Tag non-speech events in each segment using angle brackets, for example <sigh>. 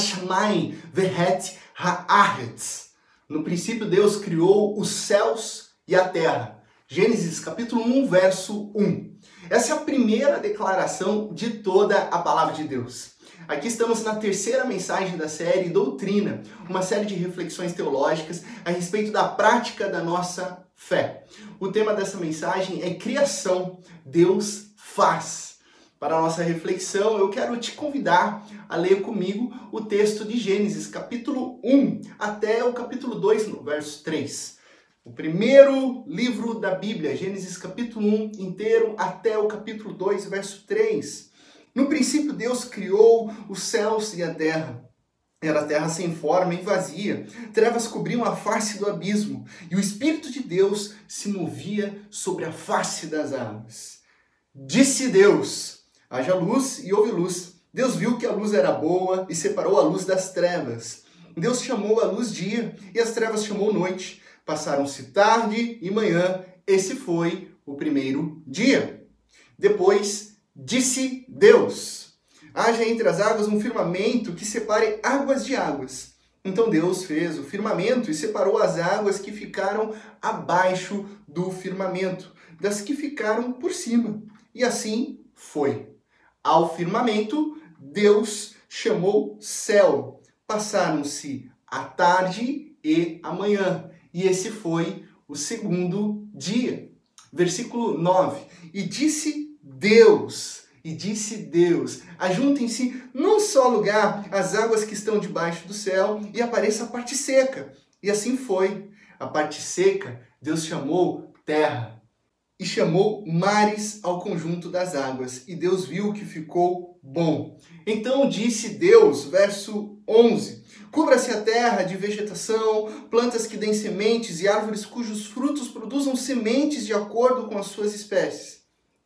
Hashamayim vehet haaretz. No princípio Deus criou os céus e a terra. Gênesis capítulo 1, verso 1. Essa é a primeira declaração de toda a palavra de Deus. Aqui estamos na terceira mensagem da série Doutrina, uma série de reflexões teológicas a respeito da prática da nossa fé. O tema dessa mensagem é criação. Deus faz. Para a nossa reflexão, eu quero te convidar a ler comigo o texto de Gênesis, capítulo 1 até o capítulo 2, no verso 3. O primeiro livro da Bíblia, Gênesis capítulo 1 inteiro até o capítulo 2, verso 3. No princípio, Deus criou os céus e a terra. Era a terra sem forma e vazia. Trevas cobriam a face do abismo, e o Espírito de Deus se movia sobre a face das águas. Disse Deus: haja luz e houve luz. Deus viu que a luz era boa e separou a luz das trevas. Deus chamou a luz dia e as trevas chamou noite. Passaram-se tarde e manhã. Esse foi o primeiro dia. Depois Disse Deus: haja entre as águas um firmamento que separe águas de águas. Então Deus fez o firmamento e separou as águas que ficaram abaixo do firmamento das que ficaram por cima. E assim foi. Ao firmamento, Deus chamou céu. Passaram-se a tarde e a manhã. E esse foi o segundo dia. Versículo 9. E disse Deus. E disse Deus: Ajuntem-se num só lugar as águas que estão debaixo do céu e apareça a parte seca. E assim foi. A parte seca, Deus chamou terra. E chamou mares ao conjunto das águas. E Deus viu que ficou bom. Então disse Deus, verso 11: Cubra-se a terra de vegetação, plantas que dêem sementes e árvores cujos frutos produzam sementes de acordo com as suas espécies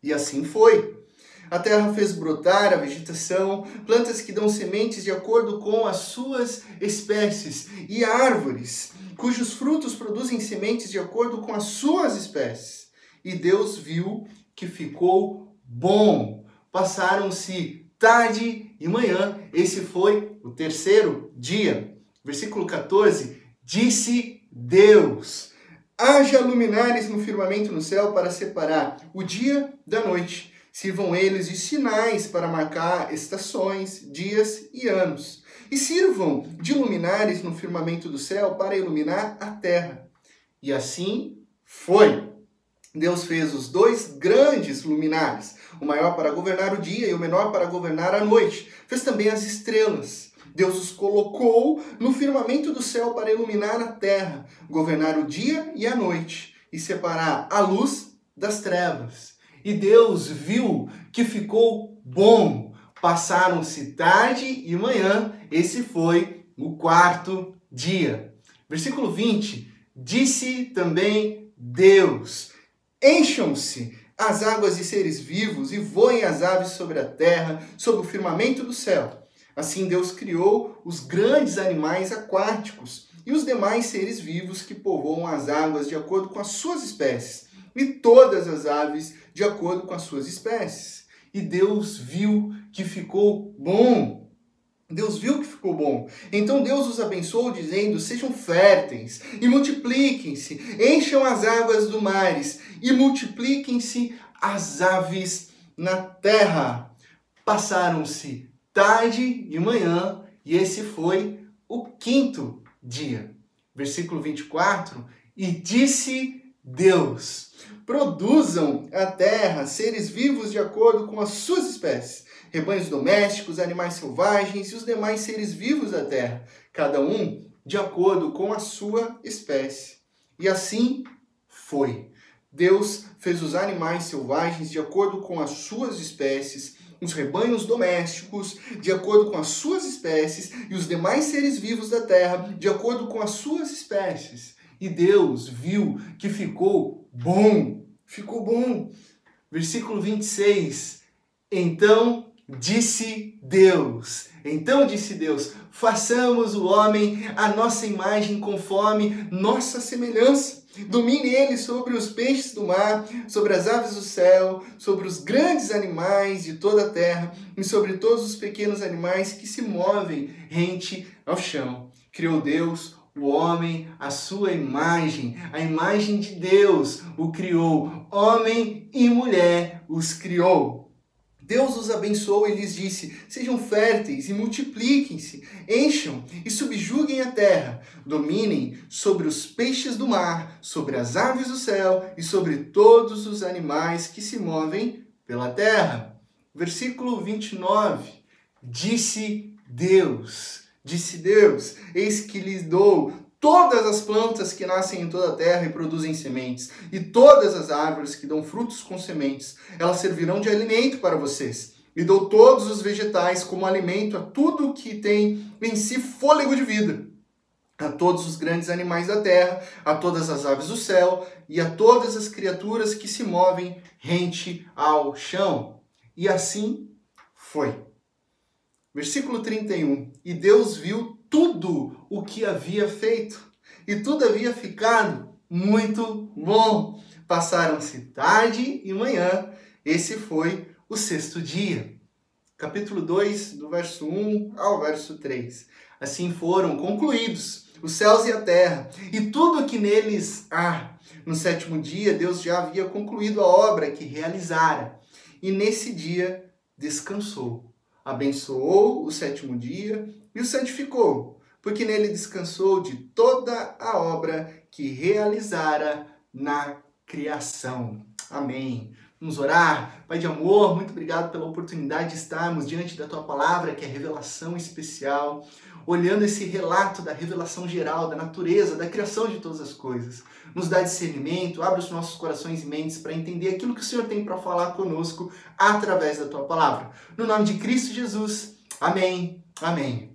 e assim foi. A terra fez brotar a vegetação, plantas que dão sementes de acordo com as suas espécies, e árvores, cujos frutos produzem sementes de acordo com as suas espécies. E Deus viu que ficou bom. Passaram-se tarde e manhã. Esse foi o terceiro dia. Versículo 14: Disse Deus Haja luminares no firmamento no céu para separar o dia da noite. Sirvam eles de sinais para marcar estações, dias e anos. E sirvam de luminares no firmamento do céu para iluminar a terra. E assim foi. Deus fez os dois grandes luminares, o maior para governar o dia e o menor para governar a noite. Fez também as estrelas. Deus os colocou no firmamento do céu para iluminar a terra, governar o dia e a noite e separar a luz das trevas. E Deus viu que ficou bom. Passaram-se tarde e manhã, esse foi o quarto dia. Versículo 20: Disse também Deus: Encham-se as águas de seres vivos e voem as aves sobre a terra, sobre o firmamento do céu. Assim, Deus criou os grandes animais aquáticos e os demais seres vivos que povoam as águas de acordo com as suas espécies, e todas as aves de acordo com as suas espécies. E Deus viu que ficou bom. Deus viu que ficou bom. Então Deus os abençoou, dizendo: Sejam férteis e multipliquem-se, encham as águas do mares e multipliquem-se as aves na terra. Passaram-se tarde e manhã, e esse foi o quinto dia. Versículo 24: E disse Deus: Produzam a terra seres vivos de acordo com as suas espécies, rebanhos domésticos, animais selvagens e os demais seres vivos da terra, cada um de acordo com a sua espécie. E assim foi. Deus fez os animais selvagens de acordo com as suas espécies os rebanhos domésticos de acordo com as suas espécies e os demais seres vivos da terra de acordo com as suas espécies. E Deus viu que ficou bom. Ficou bom. Versículo 26. Então disse Deus: Então disse Deus: façamos o homem a nossa imagem conforme nossa semelhança. Domine ele sobre os peixes do mar, sobre as aves do céu, sobre os grandes animais de toda a terra e sobre todos os pequenos animais que se movem rente ao chão. Criou Deus o homem a sua imagem, a imagem de Deus o criou, homem e mulher os criou. Deus os abençoou e lhes disse: Sejam férteis e multipliquem-se, encham e subjuguem a terra, dominem sobre os peixes do mar, sobre as aves do céu e sobre todos os animais que se movem pela terra. Versículo 29. Disse Deus: Disse Deus: Eis que lhes dou todas as plantas que nascem em toda a terra e produzem sementes, e todas as árvores que dão frutos com sementes, elas servirão de alimento para vocês. E dou todos os vegetais como alimento a tudo que tem em si fôlego de vida, a todos os grandes animais da terra, a todas as aves do céu e a todas as criaturas que se movem rente ao chão. E assim foi. Versículo 31. E Deus viu tudo o que havia feito, e tudo havia ficado muito bom. Passaram-se tarde e manhã, esse foi o sexto dia. Capítulo 2, do verso 1 ao verso 3. Assim foram concluídos os céus e a terra, e tudo o que neles há. No sétimo dia, Deus já havia concluído a obra que realizara, e nesse dia descansou. Abençoou o sétimo dia e o santificou, porque nele descansou de toda a obra que realizara na criação. Amém. Vamos orar? Pai de amor, muito obrigado pela oportunidade de estarmos diante da tua palavra, que é revelação especial, olhando esse relato da revelação geral, da natureza, da criação de todas as coisas. Nos dá discernimento, abre os nossos corações e mentes para entender aquilo que o Senhor tem para falar conosco através da tua palavra. No nome de Cristo Jesus. Amém. Amém.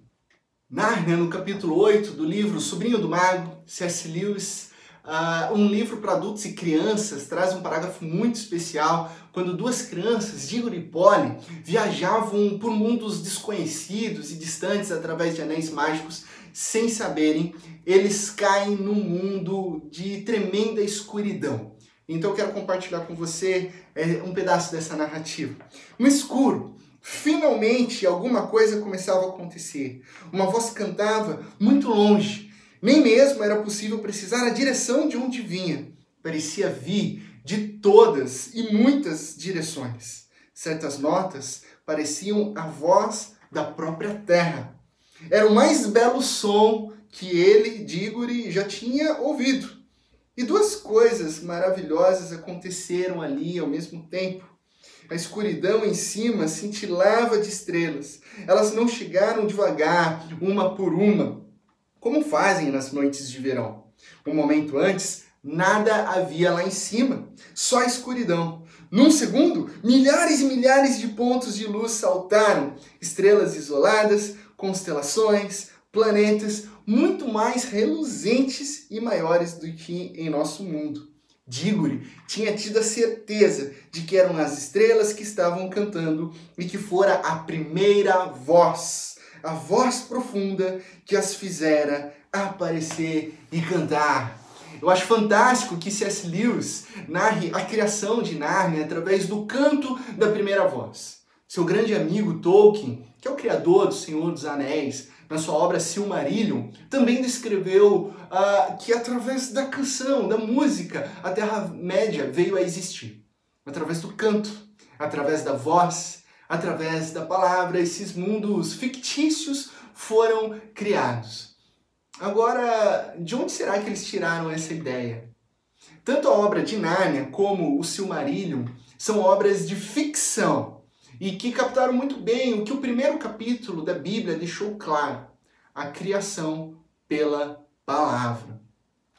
Nárnia, no capítulo 8 do livro Sobrinho do Mago, C.S. Lewis, uh, um livro para adultos e crianças, traz um parágrafo muito especial quando duas crianças, Digor e Polly, viajavam por mundos desconhecidos e distantes através de anéis mágicos, sem saberem, eles caem num mundo de tremenda escuridão. Então eu quero compartilhar com você é, um pedaço dessa narrativa. No escuro, Finalmente alguma coisa começava a acontecer. Uma voz cantava muito longe. Nem mesmo era possível precisar a direção de onde vinha. Parecia vir de todas e muitas direções. Certas notas pareciam a voz da própria terra. Era o mais belo som que ele, Digori, já tinha ouvido. E duas coisas maravilhosas aconteceram ali ao mesmo tempo. A escuridão em cima cintilava de estrelas. Elas não chegaram devagar, uma por uma, como fazem nas noites de verão. Um momento antes, nada havia lá em cima, só escuridão. Num segundo, milhares e milhares de pontos de luz saltaram, estrelas isoladas, constelações, planetas, muito mais reluzentes e maiores do que em nosso mundo. Digori tinha tido a certeza de que eram as estrelas que estavam cantando e que fora a primeira voz, a voz profunda que as fizera aparecer e cantar. Eu acho fantástico que C.S. Lewis narre a criação de Narnia através do canto da primeira voz. Seu grande amigo Tolkien, que é o criador do Senhor dos Anéis, na sua obra Silmarillion, também descreveu uh, que através da canção, da música, a Terra-média veio a existir. Através do canto, através da voz, através da palavra, esses mundos fictícios foram criados. Agora, de onde será que eles tiraram essa ideia? Tanto a obra de Nárnia como o Silmarillion são obras de ficção e que captaram muito bem o que o primeiro capítulo da Bíblia deixou claro: a criação pela palavra.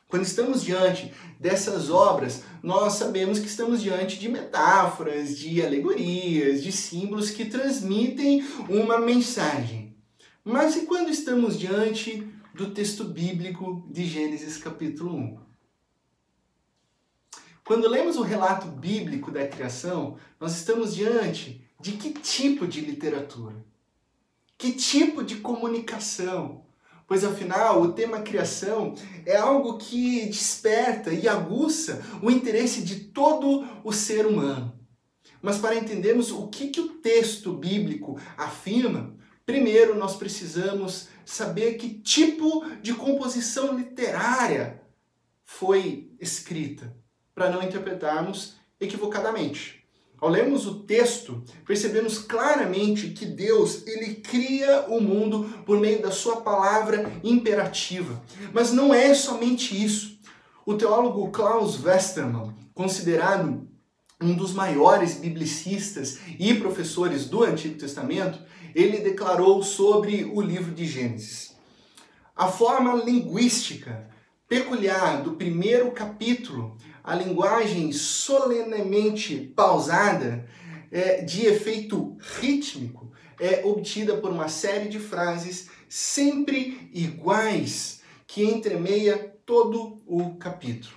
Quando estamos diante dessas obras, nós sabemos que estamos diante de metáforas, de alegorias, de símbolos que transmitem uma mensagem. Mas e quando estamos diante do texto bíblico de Gênesis capítulo 1? Quando lemos o relato bíblico da criação, nós estamos diante de que tipo de literatura? Que tipo de comunicação? Pois afinal, o tema criação é algo que desperta e aguça o interesse de todo o ser humano. Mas para entendermos o que, que o texto bíblico afirma, primeiro nós precisamos saber que tipo de composição literária foi escrita, para não interpretarmos equivocadamente. Ao lermos o texto, percebemos claramente que Deus ele cria o mundo por meio da sua palavra imperativa. Mas não é somente isso. O teólogo Klaus Westermann, considerado um dos maiores biblicistas e professores do Antigo Testamento, ele declarou sobre o livro de Gênesis. A forma linguística peculiar do primeiro capítulo a linguagem solenemente pausada, é, de efeito rítmico, é obtida por uma série de frases sempre iguais que entremeia todo o capítulo.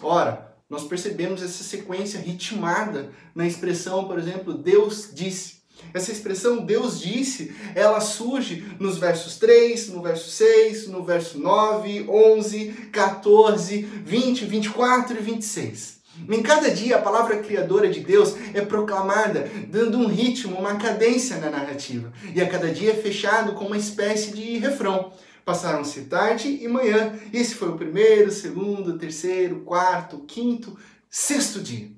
Ora, nós percebemos essa sequência ritmada na expressão, por exemplo, Deus disse. Essa expressão Deus disse, ela surge nos versos 3, no verso 6, no verso 9, 11, 14, 20, 24 e 26. Em cada dia, a palavra criadora de Deus é proclamada, dando um ritmo, uma cadência na narrativa. E a cada dia é fechado com uma espécie de refrão. Passaram-se tarde e manhã. Esse foi o primeiro, segundo, terceiro, quarto, quinto, sexto dia.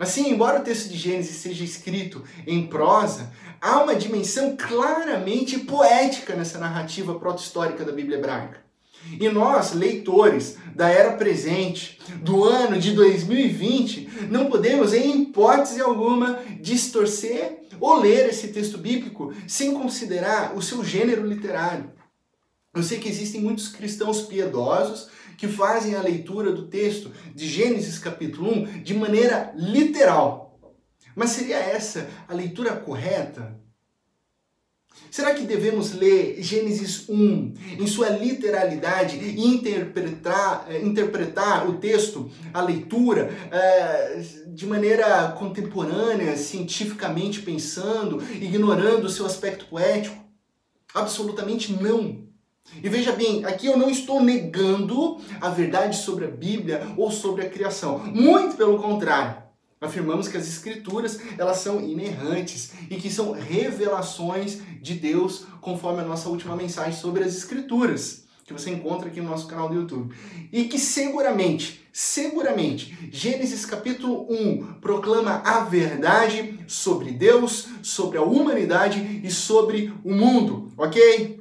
Assim, embora o texto de Gênesis seja escrito em prosa, há uma dimensão claramente poética nessa narrativa proto-histórica da Bíblia hebraica. E nós, leitores da era presente, do ano de 2020, não podemos, em hipótese alguma, distorcer ou ler esse texto bíblico sem considerar o seu gênero literário. Eu sei que existem muitos cristãos piedosos que fazem a leitura do texto de Gênesis capítulo 1 de maneira literal. Mas seria essa a leitura correta? Será que devemos ler Gênesis 1 em sua literalidade e interpretar, eh, interpretar o texto, a leitura, eh, de maneira contemporânea, cientificamente pensando, ignorando o seu aspecto poético? Absolutamente não. E veja bem, aqui eu não estou negando a verdade sobre a Bíblia ou sobre a criação. Muito pelo contrário. Afirmamos que as escrituras, elas são inerrantes e que são revelações de Deus, conforme a nossa última mensagem sobre as escrituras, que você encontra aqui no nosso canal do YouTube. E que seguramente, seguramente, Gênesis capítulo 1 proclama a verdade sobre Deus, sobre a humanidade e sobre o mundo, ok?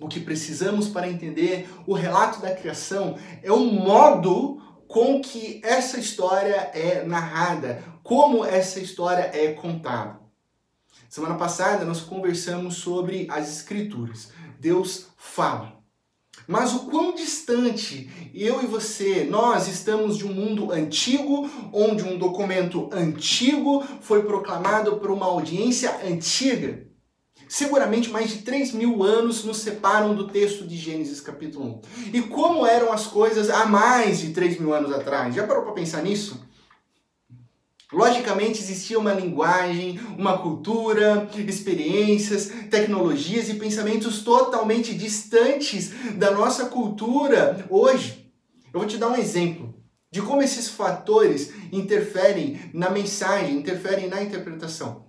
O que precisamos para entender o relato da criação é o modo com que essa história é narrada, como essa história é contada. Semana passada nós conversamos sobre as escrituras. Deus fala. Mas o quão distante eu e você, nós estamos de um mundo antigo, onde um documento antigo foi proclamado por uma audiência antiga. Seguramente mais de 3 mil anos nos separam do texto de Gênesis capítulo 1. E como eram as coisas há mais de 3 mil anos atrás? Já parou para pensar nisso? Logicamente existia uma linguagem, uma cultura, experiências, tecnologias e pensamentos totalmente distantes da nossa cultura hoje. Eu vou te dar um exemplo de como esses fatores interferem na mensagem, interferem na interpretação.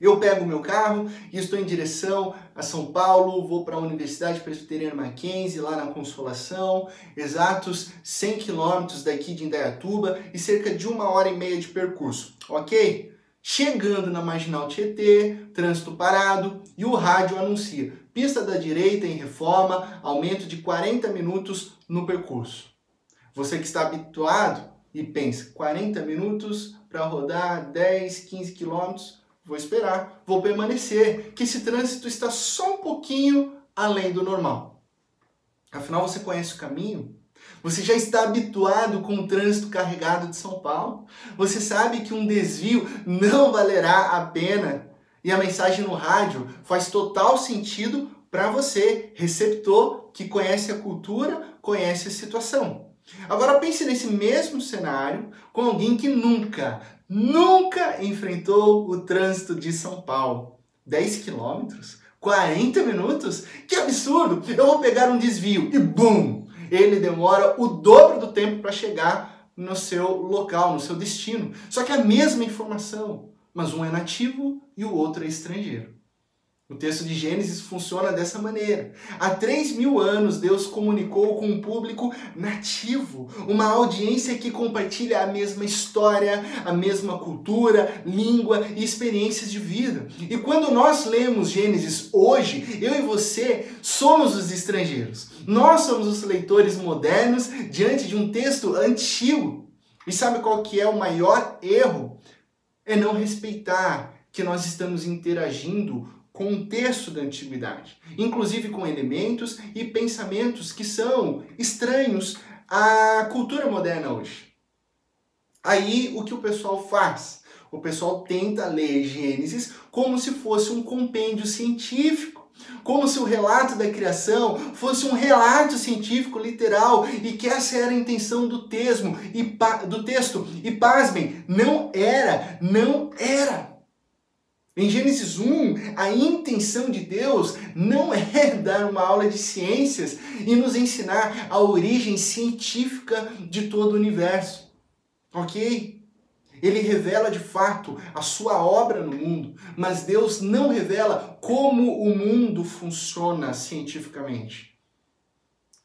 Eu pego meu carro e estou em direção a São Paulo, vou para a Universidade Presbiteriana Mackenzie, lá na Consolação, exatos 100 quilômetros daqui de Indaiatuba e cerca de uma hora e meia de percurso, ok? Chegando na Marginal Tietê, trânsito parado e o rádio anuncia pista da direita em reforma, aumento de 40 minutos no percurso. Você que está habituado e pensa, 40 minutos para rodar 10, 15 quilômetros, vou esperar, vou permanecer, que esse trânsito está só um pouquinho além do normal. Afinal, você conhece o caminho? Você já está habituado com o trânsito carregado de São Paulo? Você sabe que um desvio não valerá a pena? E a mensagem no rádio faz total sentido para você, receptor que conhece a cultura, conhece a situação. Agora pense nesse mesmo cenário com alguém que nunca, nunca enfrentou o trânsito de São Paulo. 10 quilômetros? 40 minutos? Que absurdo! Eu vou pegar um desvio e bum! Ele demora o dobro do tempo para chegar no seu local, no seu destino. Só que a mesma informação, mas um é nativo e o outro é estrangeiro. O texto de Gênesis funciona dessa maneira. Há três mil anos, Deus comunicou com um público nativo, uma audiência que compartilha a mesma história, a mesma cultura, língua e experiências de vida. E quando nós lemos Gênesis hoje, eu e você somos os estrangeiros. Nós somos os leitores modernos diante de um texto antigo. E sabe qual que é o maior erro? É não respeitar que nós estamos interagindo com um texto da antiguidade, inclusive com elementos e pensamentos que são estranhos à cultura moderna hoje. Aí o que o pessoal faz? O pessoal tenta ler Gênesis como se fosse um compêndio científico, como se o relato da criação fosse um relato científico literal e que essa era a intenção do texto e do texto. E pasmem, não era, não era. Em Gênesis 1, a intenção de Deus não é <laughs> dar uma aula de ciências e nos ensinar a origem científica de todo o universo. Ok? Ele revela de fato a sua obra no mundo, mas Deus não revela como o mundo funciona cientificamente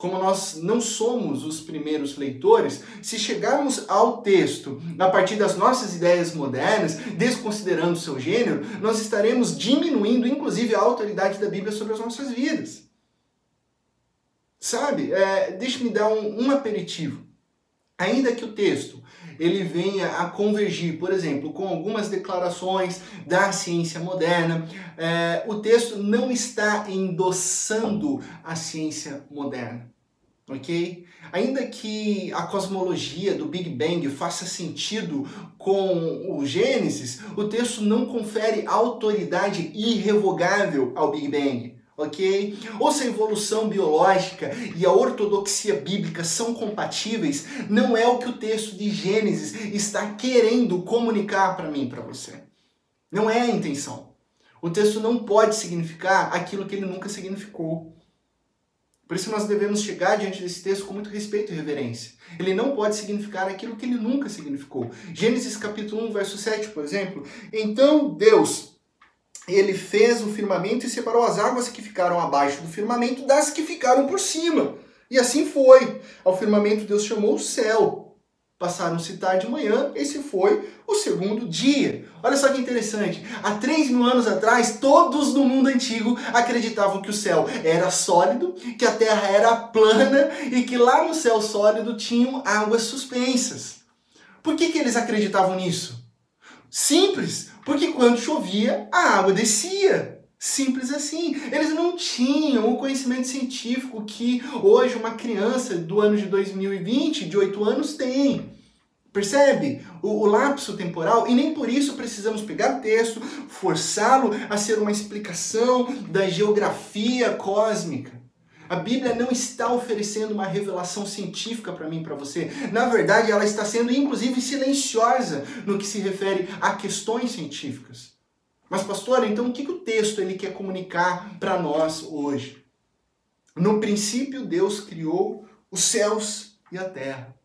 como nós não somos os primeiros leitores, se chegarmos ao texto a partir das nossas ideias modernas, desconsiderando seu gênero, nós estaremos diminuindo, inclusive, a autoridade da Bíblia sobre as nossas vidas. Sabe? É, Deixe-me dar um, um aperitivo. Ainda que o texto ele venha a convergir, por exemplo, com algumas declarações da ciência moderna, é, o texto não está endossando a ciência moderna ok? Ainda que a cosmologia do Big Bang faça sentido com o Gênesis, o texto não confere autoridade irrevogável ao Big Bang. Ok? Ou se a evolução biológica e a ortodoxia bíblica são compatíveis, não é o que o texto de Gênesis está querendo comunicar para mim, para você. Não é a intenção. O texto não pode significar aquilo que ele nunca significou. Por isso nós devemos chegar diante desse texto com muito respeito e reverência. Ele não pode significar aquilo que ele nunca significou. Gênesis capítulo 1, verso 7, por exemplo. Então Deus, ele fez o firmamento e separou as águas que ficaram abaixo do firmamento das que ficaram por cima. E assim foi. Ao firmamento Deus chamou o céu. Passaram-se tarde e manhã, esse foi o segundo dia. Olha só que interessante. Há 3 mil anos atrás, todos no mundo antigo acreditavam que o céu era sólido, que a terra era plana e que lá no céu sólido tinham águas suspensas. Por que, que eles acreditavam nisso? Simples, porque quando chovia, a água descia. Simples assim. Eles não tinham o conhecimento científico que hoje uma criança do ano de 2020, de 8 anos, tem. Percebe o, o, lapso temporal? E nem por isso precisamos pegar o texto, forçá-lo a ser uma explicação da geografia cósmica. A Bíblia não está oferecendo uma revelação científica para mim e para você. Na verdade, ela está sendo inclusive silenciosa no que se refere a questões científicas. Mas, pastor, então o que, que o texto ele quer comunicar para nós hoje? No princípio, Deus criou os céus e a terra.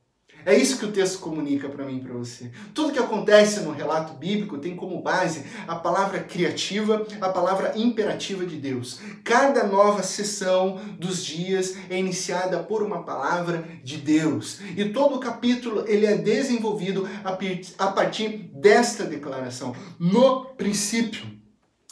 É isso que o texto comunica para mim e para você. Tudo que acontece no relato bíblico tem como base a palavra criativa, a palavra imperativa de Deus. Cada nova sessão dos dias é iniciada por uma palavra de Deus. E todo o capítulo ele é desenvolvido a partir desta declaração. No princípio,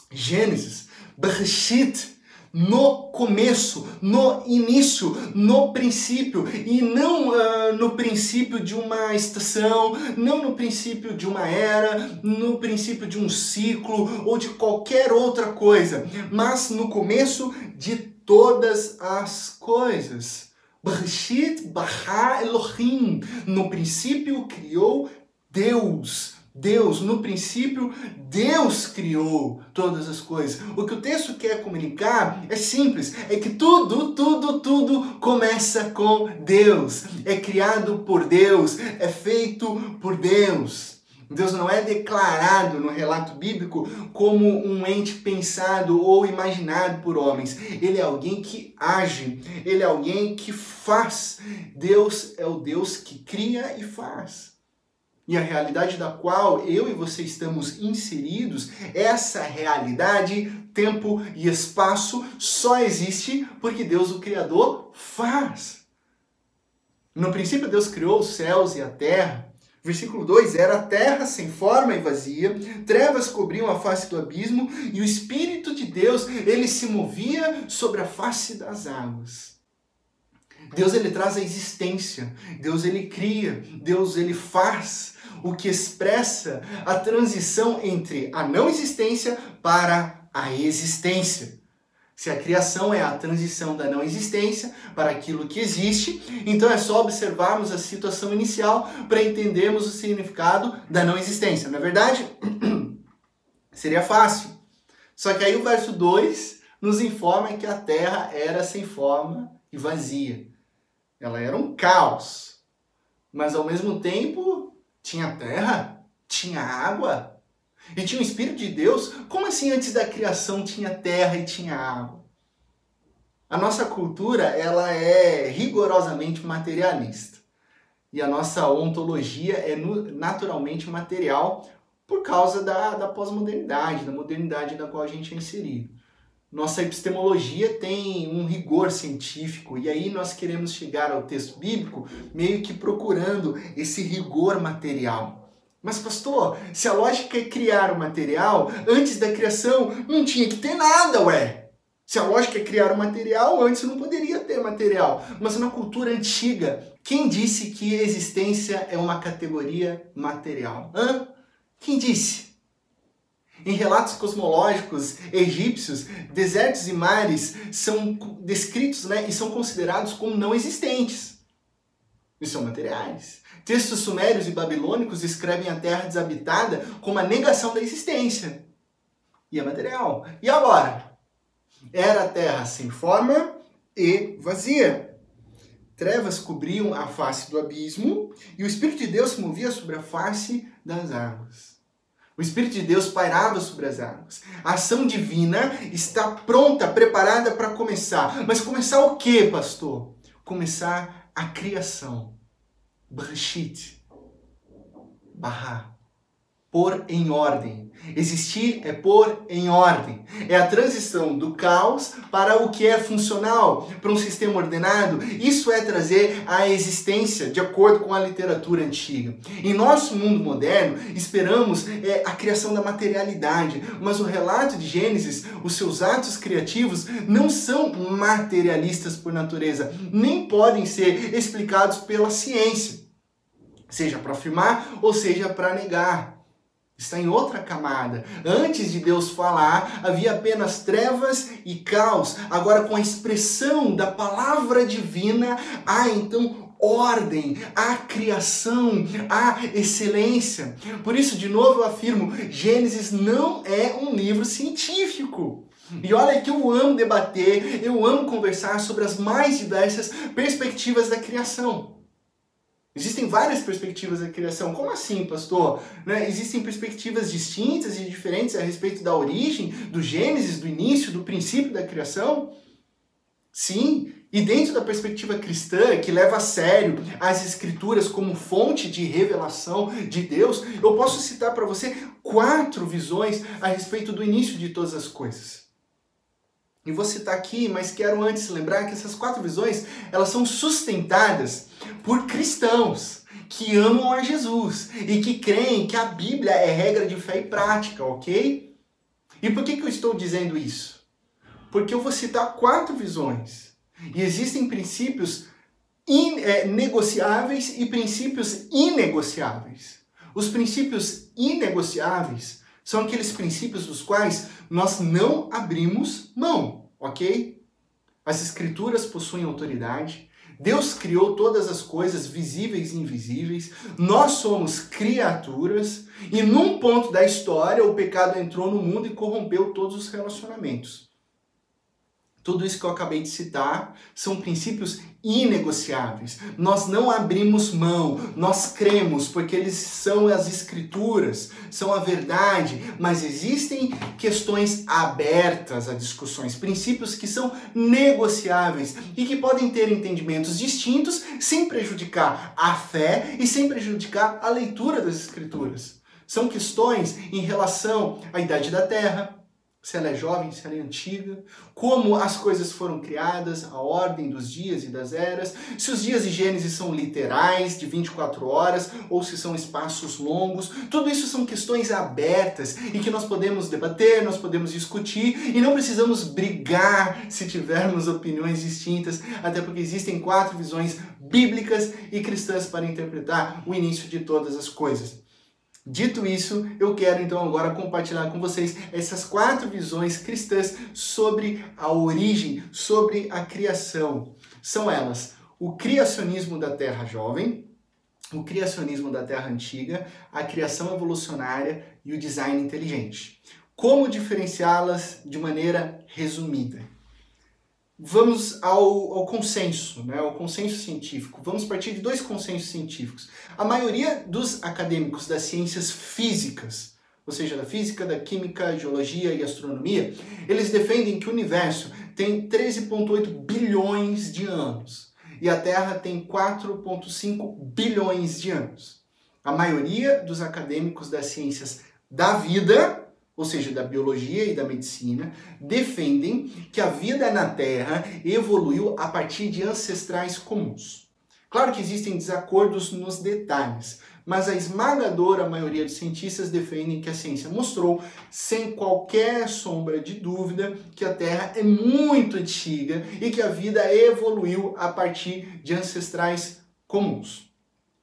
Gênesis, Bereshit, no começo, no início, no princípio, e não uh, no princípio de uma estação, não no princípio de uma era, no princípio de um ciclo ou de qualquer outra coisa, mas no começo de todas as coisas. Bereshit bara Elohim. No princípio criou Deus. Deus, no princípio, Deus criou todas as coisas. O que o texto quer comunicar é simples, é que tudo, tudo, tudo começa com Deus. É criado por Deus, é feito por Deus. Deus não é declarado no relato bíblico como um ente pensado ou imaginado por homens. Ele é alguém que age, ele é alguém que faz. Deus é o Deus que cria e faz. E a realidade da qual eu e você estamos inseridos, essa realidade, tempo e espaço, só existe porque Deus, o Criador, faz. No princípio, Deus criou os céus e a terra. Versículo 2: Era a terra sem forma e vazia, trevas cobriam a face do abismo, e o Espírito de Deus, ele se movia sobre a face das águas. Deus ele traz a existência, Deus ele cria, Deus ele faz, o que expressa a transição entre a não existência para a existência. Se a criação é a transição da não existência para aquilo que existe, então é só observarmos a situação inicial para entendermos o significado da não existência, é verdade? <clears throat> Seria fácil. Só que aí o verso 2 nos informa que a terra era sem forma e vazia. Ela era um caos. Mas ao mesmo tempo tinha terra, tinha água, e tinha o Espírito de Deus? Como assim antes da criação tinha terra e tinha água? A nossa cultura, ela é rigorosamente materialista. E a nossa ontologia é naturalmente material por causa da, da pós-modernidade, da modernidade na qual a gente é inserido. Nossa epistemologia tem um rigor científico e aí nós queremos chegar ao texto bíblico meio que procurando esse rigor material. Mas, pastor, se a lógica é criar o material, antes da criação não tinha que ter nada, ué. Se a lógica é criar o material, antes não poderia ter material. Mas na cultura antiga, quem disse que existência é uma categoria material? Hã? Quem disse? Em relatos cosmológicos egípcios, desertos e mares são descritos né, e são considerados como não existentes. E são materiais. Textos sumérios e babilônicos escrevem a terra desabitada como a negação da existência. E é material. E agora? Era a terra sem forma e vazia. Trevas cobriam a face do abismo e o Espírito de Deus se movia sobre a face das águas. O Espírito de Deus pairava sobre as águas. A ação divina está pronta, preparada para começar. Mas começar o que, pastor? Começar a criação. Brashit. Barra. Pôr em ordem. Existir é pôr em ordem. É a transição do caos para o que é funcional, para um sistema ordenado. Isso é trazer a existência de acordo com a literatura antiga. Em nosso mundo moderno, esperamos é, a criação da materialidade, mas o relato de Gênesis, os seus atos criativos, não são materialistas por natureza, nem podem ser explicados pela ciência seja para afirmar ou seja para negar. Está em outra camada. Antes de Deus falar, havia apenas trevas e caos. Agora, com a expressão da palavra divina, há então ordem, há criação, há excelência. Por isso, de novo, eu afirmo: Gênesis não é um livro científico. E olha que eu amo debater, eu amo conversar sobre as mais diversas perspectivas da criação. Existem várias perspectivas da criação. Como assim, pastor? Né? Existem perspectivas distintas e diferentes a respeito da origem, do Gênesis, do início, do princípio da criação? Sim, e dentro da perspectiva cristã, que leva a sério as escrituras como fonte de revelação de Deus, eu posso citar para você quatro visões a respeito do início de todas as coisas. E vou citar aqui, mas quero antes lembrar que essas quatro visões, elas são sustentadas por cristãos que amam a Jesus e que creem que a Bíblia é regra de fé e prática, ok? E por que, que eu estou dizendo isso? Porque eu vou citar quatro visões. E existem princípios negociáveis e princípios inegociáveis. Os princípios inegociáveis são aqueles princípios dos quais nós não abrimos mão, ok? As escrituras possuem autoridade. Deus criou todas as coisas visíveis e invisíveis. Nós somos criaturas e num ponto da história o pecado entrou no mundo e corrompeu todos os relacionamentos. Tudo isso que eu acabei de citar são princípios inegociáveis. Nós não abrimos mão, nós cremos porque eles são as escrituras, são a verdade, mas existem questões abertas a discussões, princípios que são negociáveis e que podem ter entendimentos distintos sem prejudicar a fé e sem prejudicar a leitura das escrituras. São questões em relação à idade da terra, se ela é jovem, se ela é antiga, como as coisas foram criadas, a ordem dos dias e das eras, se os dias de Gênesis são literais, de 24 horas, ou se são espaços longos. Tudo isso são questões abertas e que nós podemos debater, nós podemos discutir e não precisamos brigar se tivermos opiniões distintas, até porque existem quatro visões bíblicas e cristãs para interpretar o início de todas as coisas. Dito isso, eu quero então agora compartilhar com vocês essas quatro visões cristãs sobre a origem, sobre a criação. São elas: o criacionismo da Terra jovem, o criacionismo da Terra antiga, a criação evolucionária e o design inteligente. Como diferenciá-las de maneira resumida? Vamos ao, ao consenso, né, ao consenso científico. Vamos partir de dois consensos científicos. A maioria dos acadêmicos das ciências físicas, ou seja, da física, da química, geologia e astronomia, eles defendem que o universo tem 13,8 bilhões de anos e a Terra tem 4,5 bilhões de anos. A maioria dos acadêmicos das ciências da vida ou seja, da biologia e da medicina, defendem que a vida na Terra evoluiu a partir de ancestrais comuns. Claro que existem desacordos nos detalhes, mas a esmagadora maioria dos cientistas defendem que a ciência mostrou, sem qualquer sombra de dúvida, que a Terra é muito antiga e que a vida evoluiu a partir de ancestrais comuns.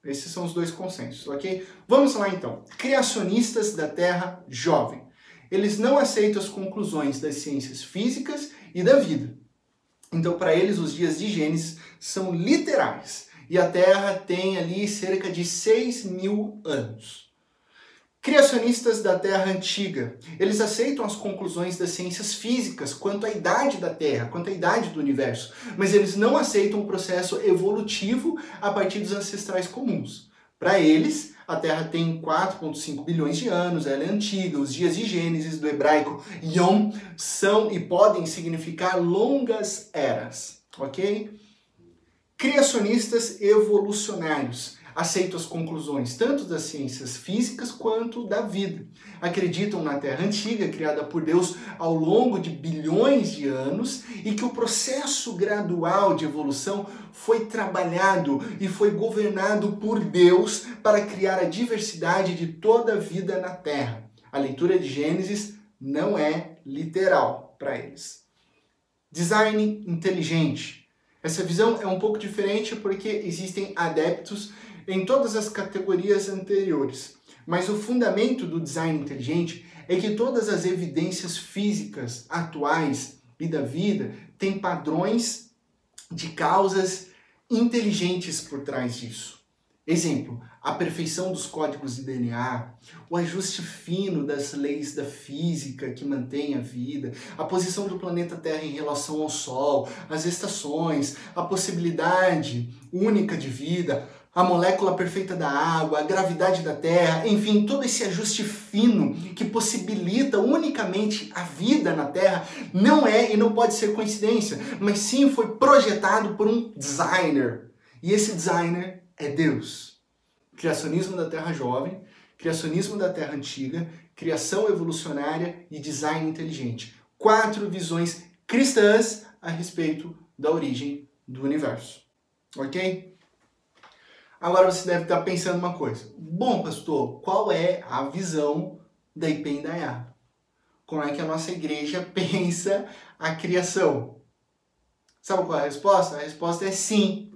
Esses são os dois consensos, ok? Vamos lá então. Criacionistas da Terra jovem eles não aceitam as conclusões das ciências físicas e da vida. Então, para eles, os dias de Gênesis são literais e a Terra tem ali cerca de 6 mil anos. Criacionistas da Terra antiga, eles aceitam as conclusões das ciências físicas quanto à idade da Terra, quanto à idade do universo, mas eles não aceitam o processo evolutivo a partir dos ancestrais comuns. Para eles, a Terra tem 4,5 bilhões de anos, ela é antiga. Os dias de Gênesis do hebraico Yom são e podem significar longas eras, ok? Criacionistas evolucionários aceitam as conclusões tanto das ciências físicas quanto da vida. Acreditam na Terra antiga, criada por Deus ao longo de bilhões de anos, e que o processo gradual de evolução foi trabalhado e foi governado por Deus para criar a diversidade de toda a vida na Terra. A leitura de Gênesis não é literal para eles. Design inteligente. Essa visão é um pouco diferente porque existem adeptos em todas as categorias anteriores. Mas o fundamento do design inteligente é que todas as evidências físicas atuais e da vida têm padrões de causas inteligentes por trás disso. Exemplo, a perfeição dos códigos de DNA, o ajuste fino das leis da física que mantém a vida, a posição do planeta Terra em relação ao Sol, as estações, a possibilidade única de vida, a molécula perfeita da água, a gravidade da Terra, enfim, todo esse ajuste fino que possibilita unicamente a vida na Terra, não é e não pode ser coincidência, mas sim foi projetado por um designer. E esse designer é Deus. Criacionismo da Terra jovem, criacionismo da Terra antiga, criação evolucionária e design inteligente. Quatro visões cristãs a respeito da origem do universo. Ok? Agora você deve estar pensando uma coisa. Bom, pastor, qual é a visão da Ipendaiá? Como é que a nossa igreja <laughs> pensa a criação? Sabe qual é a resposta? A resposta é sim.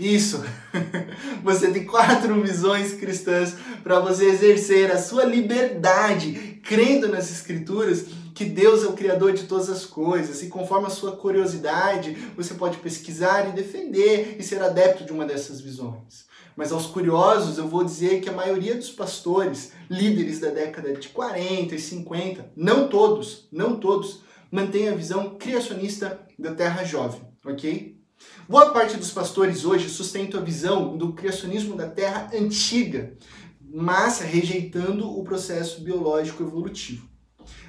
Isso! <laughs> Você tem quatro visões cristãs para você exercer a sua liberdade, crendo nas Escrituras que Deus é o Criador de todas as coisas e conforme a sua curiosidade, você pode pesquisar e defender e ser adepto de uma dessas visões. Mas aos curiosos, eu vou dizer que a maioria dos pastores, líderes da década de 40 e 50, não todos, não todos, mantém a visão criacionista da Terra jovem, ok? Boa parte dos pastores hoje sustentam a visão do criacionismo da Terra antiga, mas rejeitando o processo biológico evolutivo.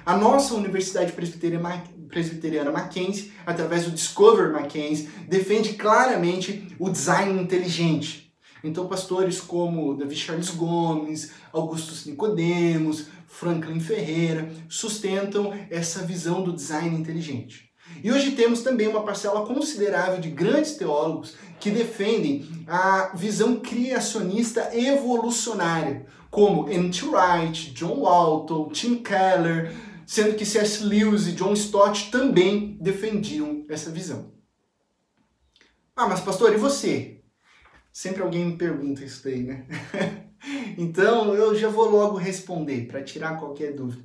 A nossa Universidade Presbiteriana Mackenzie, através do Discover Mackenzie, defende claramente o design inteligente. Então, pastores como Davi Charles Gomes, Augustus Nicodemos, Franklin Ferreira sustentam essa visão do design inteligente. E hoje temos também uma parcela considerável de grandes teólogos que defendem a visão criacionista evolucionária, como N.T. Wright, John Walton, Tim Keller, sendo que C.S. Lewis e John Stott também defendiam essa visão. Ah, mas pastor, e você? Sempre alguém me pergunta isso daí, né? <laughs> então eu já vou logo responder para tirar qualquer dúvida.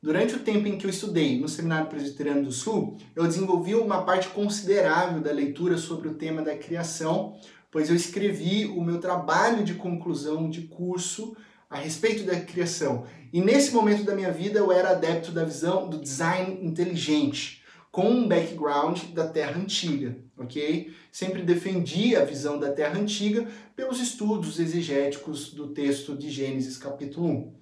Durante o tempo em que eu estudei no Seminário Presbiteriano do Sul, eu desenvolvi uma parte considerável da leitura sobre o tema da criação, pois eu escrevi o meu trabalho de conclusão de curso a respeito da criação. E nesse momento da minha vida eu era adepto da visão do design inteligente, com um background da Terra Antiga, ok? Sempre defendi a visão da Terra Antiga pelos estudos exegéticos do texto de Gênesis capítulo 1.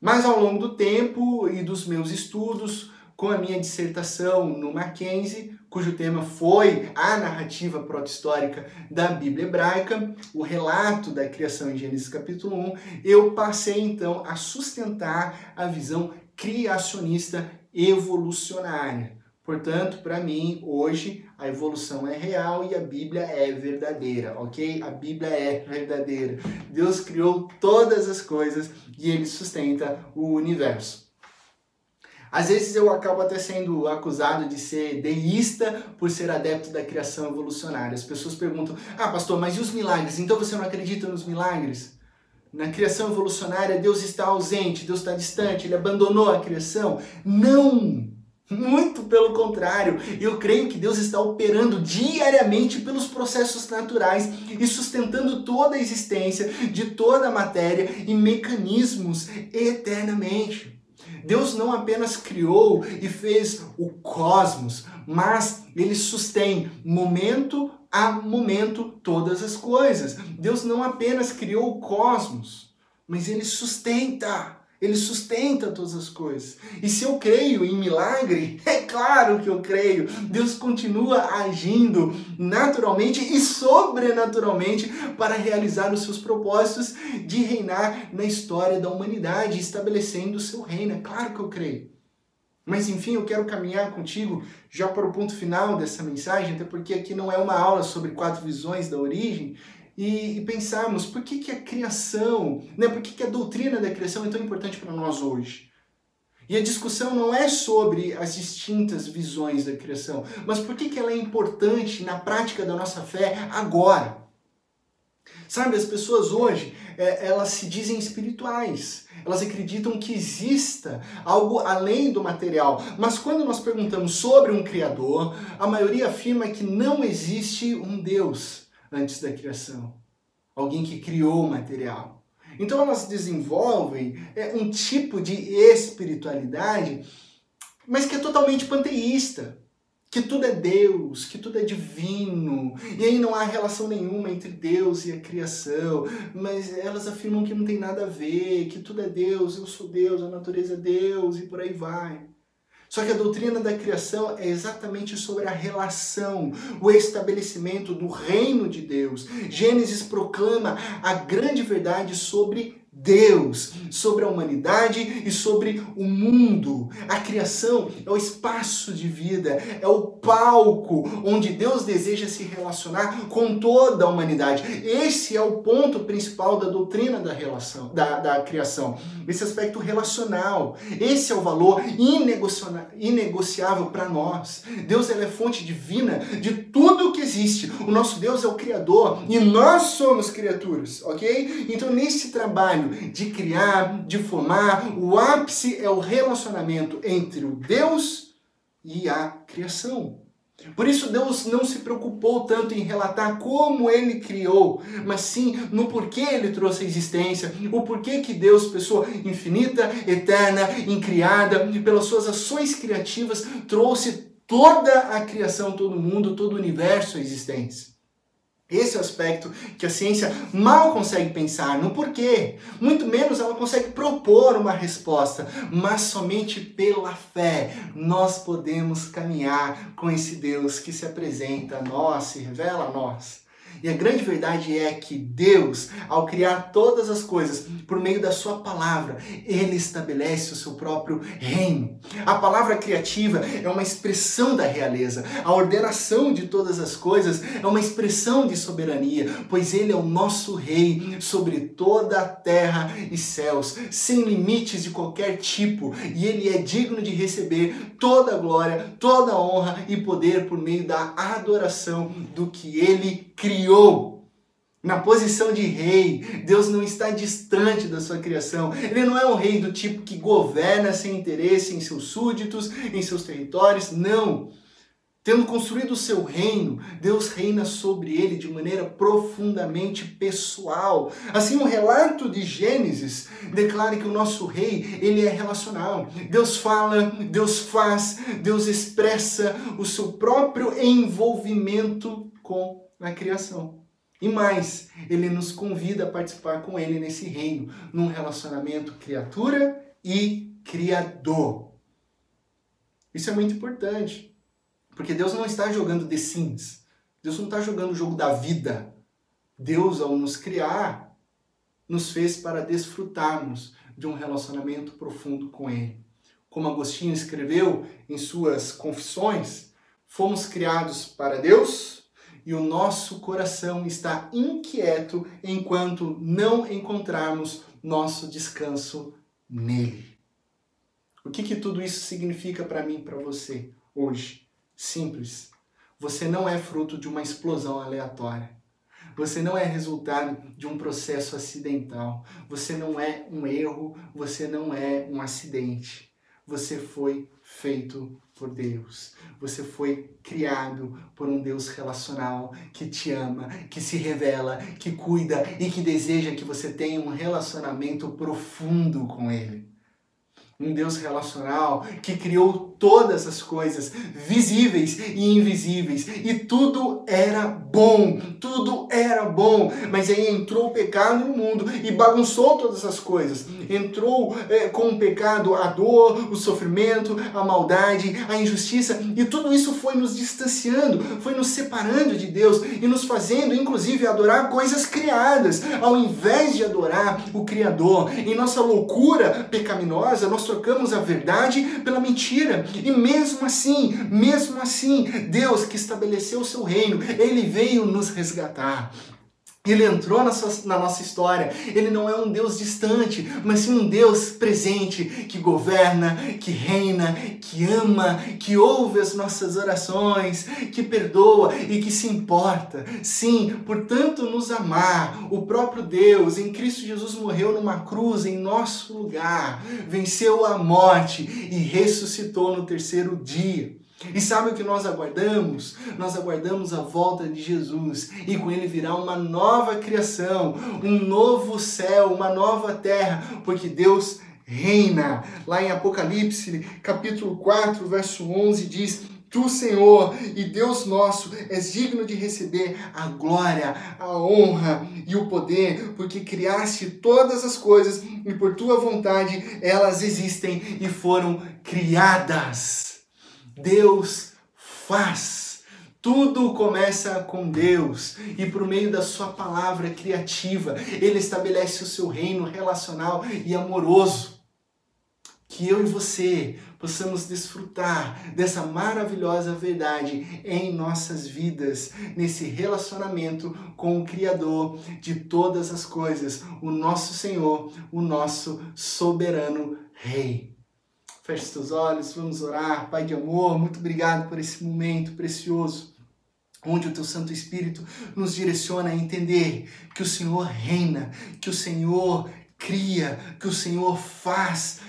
Mas ao longo do tempo e dos meus estudos, com a minha dissertação no Mackenzie, cujo tema foi a narrativa proto-histórica da Bíblia hebraica, o relato da criação em Gênesis capítulo 1, eu passei então a sustentar a visão criacionista evolucionária. Portanto, para mim, hoje, a evolução é real e a Bíblia é verdadeira, ok? A Bíblia é verdadeira. Deus criou todas as coisas e ele sustenta o universo. Às vezes eu acabo até sendo acusado de ser deísta por ser adepto da criação evolucionária. As pessoas perguntam: Ah, pastor, mas e os milagres? Então você não acredita nos milagres? Na criação evolucionária, Deus está ausente, Deus está distante, ele abandonou a criação? Não! Muito pelo contrário, eu creio que Deus está operando diariamente pelos processos naturais e sustentando toda a existência de toda a matéria e mecanismos eternamente. Deus não apenas criou e fez o cosmos, mas ele sustém momento a momento todas as coisas. Deus não apenas criou o cosmos, mas ele sustenta ele sustenta todas as coisas. E se eu creio em milagre, <laughs> é claro que eu creio. Deus continua agindo naturalmente e sobrenaturalmente para realizar os seus propósitos de reinar na história da humanidade, estabelecendo o seu reino. É claro que eu creio. Mas enfim, eu quero caminhar contigo já para o ponto final dessa mensagem, até porque aqui não é uma aula sobre quatro visões da origem, e, e pensarmos por que, que a criação, né, por que, que a doutrina da criação é tão importante para nós hoje. E a discussão não é sobre as distintas visões da criação, mas por que, que ela é importante na prática da nossa fé agora. Sabe, as pessoas hoje, é, elas se dizem espirituais, elas acreditam que exista algo além do material, mas quando nós perguntamos sobre um Criador, a maioria afirma que não existe um Deus antes da criação. Alguém que criou o material. Então elas desenvolvem é, um tipo de espiritualidade, mas que é totalmente panteísta. Que tudo é Deus, que tudo é divino, e aí não há relação nenhuma entre Deus e a criação, mas elas afirmam que não tem nada a ver, que tudo é Deus, eu sou Deus, a natureza é Deus e por aí vai. Só que a doutrina da criação é exatamente sobre a relação, o estabelecimento do reino de Deus. Gênesis proclama a grande verdade sobre Deus, sobre a humanidade e sobre o mundo. A criação é o espaço de vida, é o palco onde Deus deseja se relacionar com toda a humanidade. Esse é o ponto principal da doutrina da relação, da, da criação, esse aspecto relacional. Esse é o valor inegociável para nós. Deus é fonte divina de tudo que existe. O nosso Deus é o Criador e nós somos criaturas, ok? Então, nesse trabalho, de criar, de formar. O ápice é o relacionamento entre o Deus e a criação. Por isso Deus não se preocupou tanto em relatar como ele criou, mas sim no porquê ele trouxe a existência, o porquê que Deus, pessoa infinita, eterna, incriada, pelas suas ações criativas, trouxe toda a criação, todo mundo, todo o universo à existência. Esse é o aspecto que a ciência mal consegue pensar no porquê. Muito menos ela consegue propor uma resposta, mas somente pela fé nós podemos caminhar com esse Deus que se apresenta a nós, se revela a nós. E a grande verdade é que Deus, ao criar todas as coisas por meio da sua palavra, ele estabelece o seu próprio reino. A palavra criativa é uma expressão da realeza. A ordenação de todas as coisas é uma expressão de soberania, pois ele é o nosso rei sobre toda a terra e céus, sem limites de qualquer tipo, e ele é digno de receber toda a glória, toda a honra e poder por meio da adoração do que ele criou. Na posição de rei, Deus não está distante da sua criação. Ele não é um rei do tipo que governa sem interesse em seus súditos, em seus territórios. Não. Tendo construído o seu reino, Deus reina sobre ele de maneira profundamente pessoal. Assim, o relato de Gênesis declara que o nosso rei, ele é relacional. Deus fala, Deus faz, Deus expressa o seu próprio envolvimento com a criação. E mais, ele nos convida a participar com ele nesse reino, num relacionamento criatura e criador. Isso é muito importante, porque Deus não está jogando The Sims. Deus não está jogando o jogo da vida. Deus, ao nos criar, nos fez para desfrutarmos de um relacionamento profundo com Ele. Como Agostinho escreveu em suas confissões, fomos criados para Deus e o nosso coração está inquieto enquanto não encontrarmos nosso descanso nele. O que, que tudo isso significa para mim para você hoje? Simples. Você não é fruto de uma explosão aleatória. Você não é resultado de um processo acidental. Você não é um erro, você não é um acidente. Você foi feito por Deus. Você foi criado por um Deus relacional que te ama, que se revela, que cuida e que deseja que você tenha um relacionamento profundo com Ele um Deus relacional que criou todas as coisas, visíveis e invisíveis, e tudo era bom, tudo era bom, mas aí entrou o pecado no mundo e bagunçou todas as coisas. Entrou é, com o pecado a dor, o sofrimento, a maldade, a injustiça, e tudo isso foi nos distanciando, foi nos separando de Deus e nos fazendo, inclusive, adorar coisas criadas, ao invés de adorar o Criador. Em nossa loucura pecaminosa, nós trocamos a verdade pela mentira. E mesmo assim, mesmo assim, Deus que estabeleceu o seu reino, ele veio nos resgatar. Ele entrou na, sua, na, nossa história. Ele não é um Deus distante, mas sim um Deus presente que governa, que reina, que ama, que ouve as nossas orações, que perdoa e que se importa. Sim, portanto, nos amar. O próprio Deus em Cristo Jesus morreu numa cruz em nosso lugar, venceu a morte e ressuscitou no terceiro dia. E sabe o que nós aguardamos? Nós aguardamos a volta de Jesus e com ele virá uma nova criação, um novo céu, uma nova terra, porque Deus reina. Lá em Apocalipse, capítulo 4, verso 11 diz: Tu, Senhor e Deus nosso, és digno de receber a glória, a honra e o poder, porque criaste todas as coisas e por tua vontade elas existem e foram criadas. Deus faz. Tudo começa com Deus e por meio da sua palavra criativa, ele estabelece o seu reino relacional e amoroso. Que eu e você possamos desfrutar dessa maravilhosa verdade em nossas vidas, nesse relacionamento com o Criador de todas as coisas, o nosso Senhor, o nosso soberano Rei. Feche seus olhos, vamos orar. Pai de amor, muito obrigado por esse momento precioso onde o teu Santo Espírito nos direciona a entender que o Senhor reina, que o Senhor cria, que o Senhor faz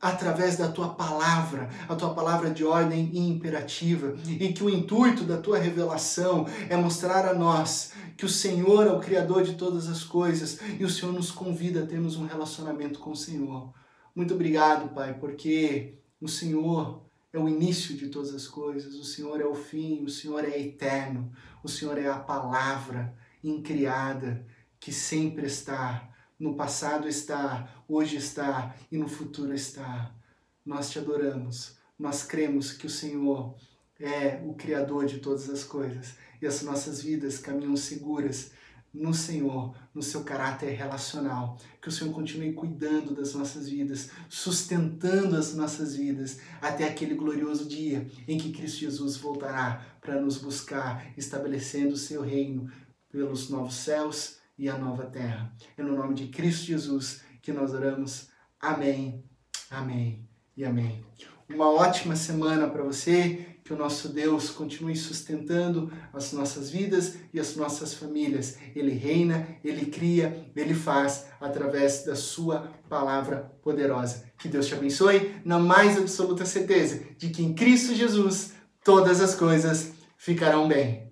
através da tua palavra, a tua palavra de ordem e imperativa, e que o intuito da tua revelação é mostrar a nós que o Senhor é o Criador de todas as coisas e o Senhor nos convida a termos um relacionamento com o Senhor. Muito obrigado, Pai, porque o Senhor é o início de todas as coisas, o Senhor é o fim, o Senhor é eterno, o Senhor é a palavra incriada que sempre está no passado está, hoje está e no futuro está. Nós te adoramos, nós cremos que o Senhor é o Criador de todas as coisas e as nossas vidas caminham seguras no Senhor, no seu caráter relacional. Que o Senhor continue cuidando das nossas vidas, sustentando as nossas vidas até aquele glorioso dia em que Cristo Jesus voltará para nos buscar, estabelecendo o seu reino pelos novos céus e a nova terra. É no nome de Cristo Jesus que nós oramos. Amém, amém e amém. Uma ótima semana para você. Que o nosso Deus continue sustentando as nossas vidas e as nossas famílias. Ele reina, ele cria, ele faz através da sua palavra poderosa. Que Deus te abençoe na mais absoluta certeza de que em Cristo Jesus todas as coisas ficarão bem.